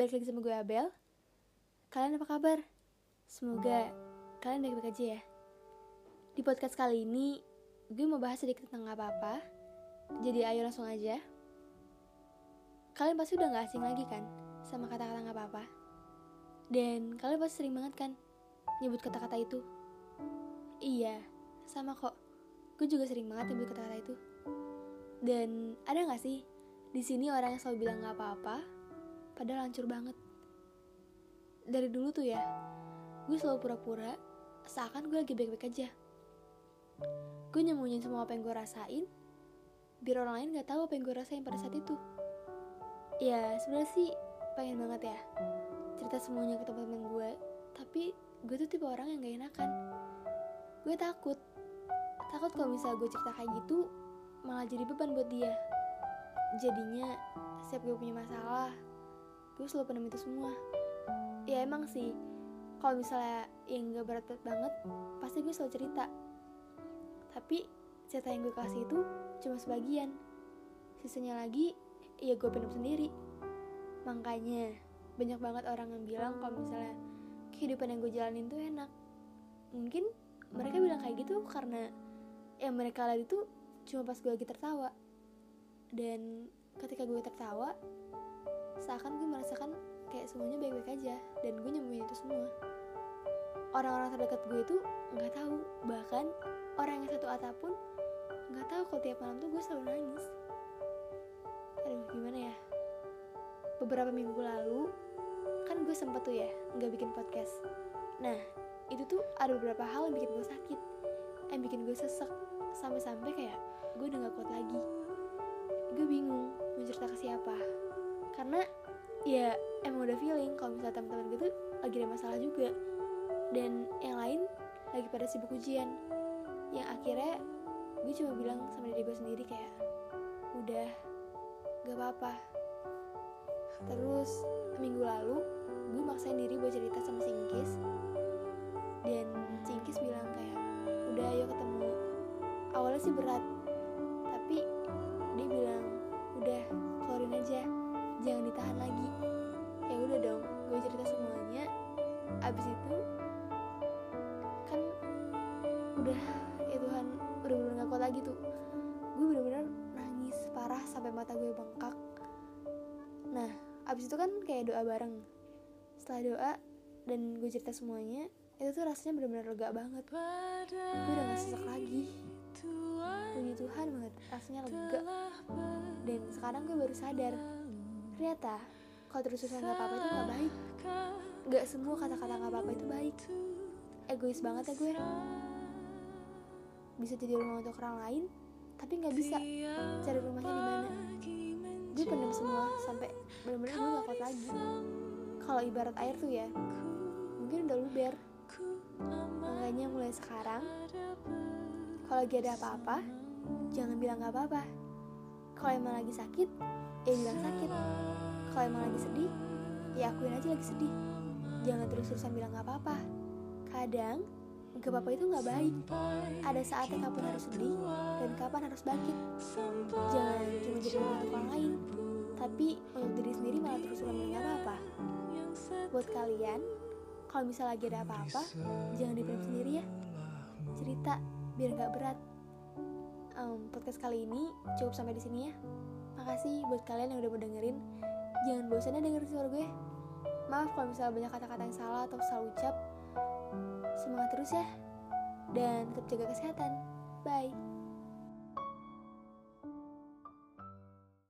balik lagi sama gue Abel. Kalian apa kabar? Semoga kalian baik-baik aja ya. Di podcast kali ini gue mau bahas sedikit tentang apa-apa. Jadi ayo langsung aja. Kalian pasti udah gak asing lagi kan sama kata-kata gak apa-apa? Dan kalian pasti sering banget kan nyebut kata-kata itu. Iya, sama kok. Gue juga sering banget nyebut kata-kata itu. Dan ada gak sih di sini orang yang selalu bilang gak apa-apa, padahal hancur banget. Dari dulu tuh ya, gue selalu pura-pura seakan gue lagi baik-baik aja. Gue nyembunyiin semua apa yang gue rasain, biar orang lain gak tahu apa yang gue rasain pada saat itu. Ya, sebenarnya sih pengen banget ya cerita semuanya ke teman-teman gue, tapi gue tuh tipe orang yang gak enakan. Gue takut, takut kalau misalnya gue cerita kayak gitu, malah jadi beban buat dia jadinya setiap gue punya masalah gue selalu pendam itu semua. Ya emang sih. Kalau misalnya yang gak berat-berat banget pasti gue selalu cerita. Tapi cerita yang gue kasih itu cuma sebagian. Sisanya lagi ya gue pendam sendiri. Makanya banyak banget orang yang bilang kalau misalnya kehidupan yang gue jalanin tuh enak. Mungkin mereka bilang kayak gitu karena yang mereka lihat itu cuma pas gue lagi tertawa. Dan ketika gue tertawa seakan gue merasakan kayak semuanya baik-baik aja dan gue nyembunyiin itu semua. Orang-orang terdekat gue itu nggak tahu bahkan orang yang satu atap pun nggak tahu kalau tiap malam tuh gue selalu nangis. Aduh gimana ya? Beberapa minggu lalu kan gue sempet tuh ya nggak bikin podcast. Nah itu tuh ada beberapa hal yang bikin gue sakit yang bikin gue sesek sampai-sampai kayak gue udah gak kuat lagi gue bingung mau cerita ke siapa. Karena ya emang udah feeling kalau misalnya teman-teman gue tuh lagi ada masalah juga. Dan yang lain lagi pada sibuk ujian. Yang akhirnya gue cuma bilang sama diri gue sendiri kayak udah gak apa-apa. Terus minggu lalu gue maksain diri buat cerita sama Singkis. Dan Singkis bilang kayak udah ayo ketemu. Awalnya sih berat tapi dia bilang keluarin aja. Jangan ditahan lagi. Ya udah dong gue cerita semuanya. Abis itu kan udah ya Tuhan udah bener gak kuat lagi tuh. Gue bener-bener nangis parah sampai mata gue bengkak. Nah abis itu kan kayak doa bareng. Setelah doa dan gue cerita semuanya itu tuh rasanya bener-bener lega banget. Gue udah gak sesak lagi. Puji Tuhan banget rasanya lega dan sekarang gue baru sadar ternyata kalau terus-terusan gak apa-apa itu gak baik. Gak semua kata-kata gak apa-apa itu baik. Egois banget ya gue. Bisa jadi rumah untuk orang lain tapi nggak bisa cari rumahnya di mana. Gue pendam semua sampai benar-benar gue gak kuat lagi. Kalau ibarat air tuh ya mungkin udah luber. Makanya mulai sekarang kalau lagi ada apa-apa jangan bilang gak apa-apa kalau emang lagi sakit ya bilang sakit. Kalau emang lagi sedih ya akuin aja lagi sedih. Jangan terus-terusan bilang gak apa-apa. Kadang gak apa-apa itu gak baik. Ada saatnya kapan harus sedih dan kapan harus bangkit. Jangan cuma jadi untuk orang lain tapi untuk diri sendiri malah terus-terusan bilang gak apa-apa. Buat kalian kalau misalnya lagi ada apa-apa jangan dipendam sendiri ya. Cerita biar gak berat um, podcast kali ini cukup sampai di sini ya. Makasih buat kalian yang udah mau dengerin. Jangan bosan ya dengerin suara gue. Maaf kalau misalnya banyak kata-kata yang salah atau salah ucap. Semangat terus ya. Dan tetap jaga kesehatan. Bye